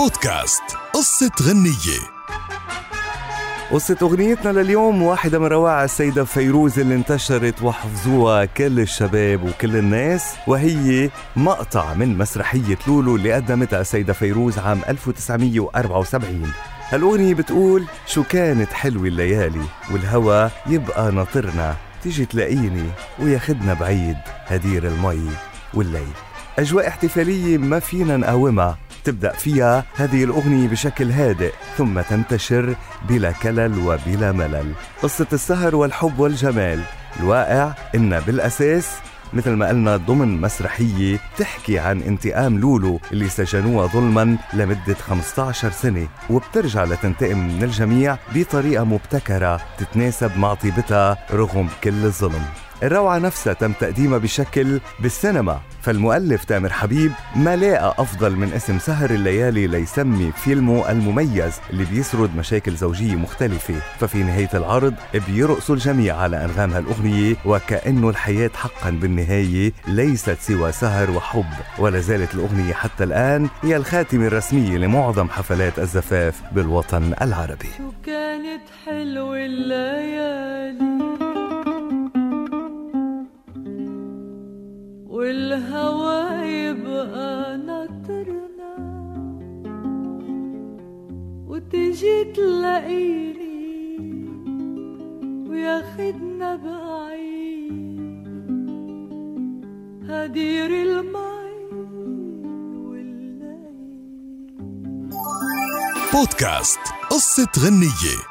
بودكاست قصة غنية. قصة أغنيتنا لليوم واحدة من روائع السيدة فيروز اللي انتشرت وحفظوها كل الشباب وكل الناس وهي مقطع من مسرحية لولو اللي قدمتها السيدة فيروز عام 1974 هالأغنية بتقول شو كانت حلوة الليالي والهوى يبقى ناطرنا تيجي تلاقيني وياخدنا بعيد هدير المي والليل. أجواء احتفالية ما فينا نقاومها. تبدأ فيها هذه الأغنية بشكل هادئ ثم تنتشر بلا كلل وبلا ملل. قصة السهر والحب والجمال. الواقع إن بالأساس مثل ما قلنا ضمن مسرحية تحكي عن انتقام لولو اللي سجنوها ظلما لمدة 15 سنة وبترجع لتنتقم من الجميع بطريقة مبتكرة تتناسب مع طيبتها رغم كل الظلم. الروعة نفسها تم تقديمها بشكل بالسينما. فالمؤلف تامر حبيب ما لاقى أفضل من اسم سهر الليالي ليسمي فيلمه المميز اللي بيسرد مشاكل زوجية مختلفة. ففي نهاية العرض بيرقصوا الجميع على أنغام هالأغنية وكأنه الحياة حقا بالنهاية ليست سوى سهر وحب. ولا زالت الأغنية حتى الآن هي الخاتمة الرسمية لمعظم حفلات الزفاف بالوطن العربي. شو كانت حلوة الليالي؟ والهوى يبقى ناطرنا وتجي تلاقيني وياخدنا بعيد. هدير المي والليل. بودكاست قصة غنية.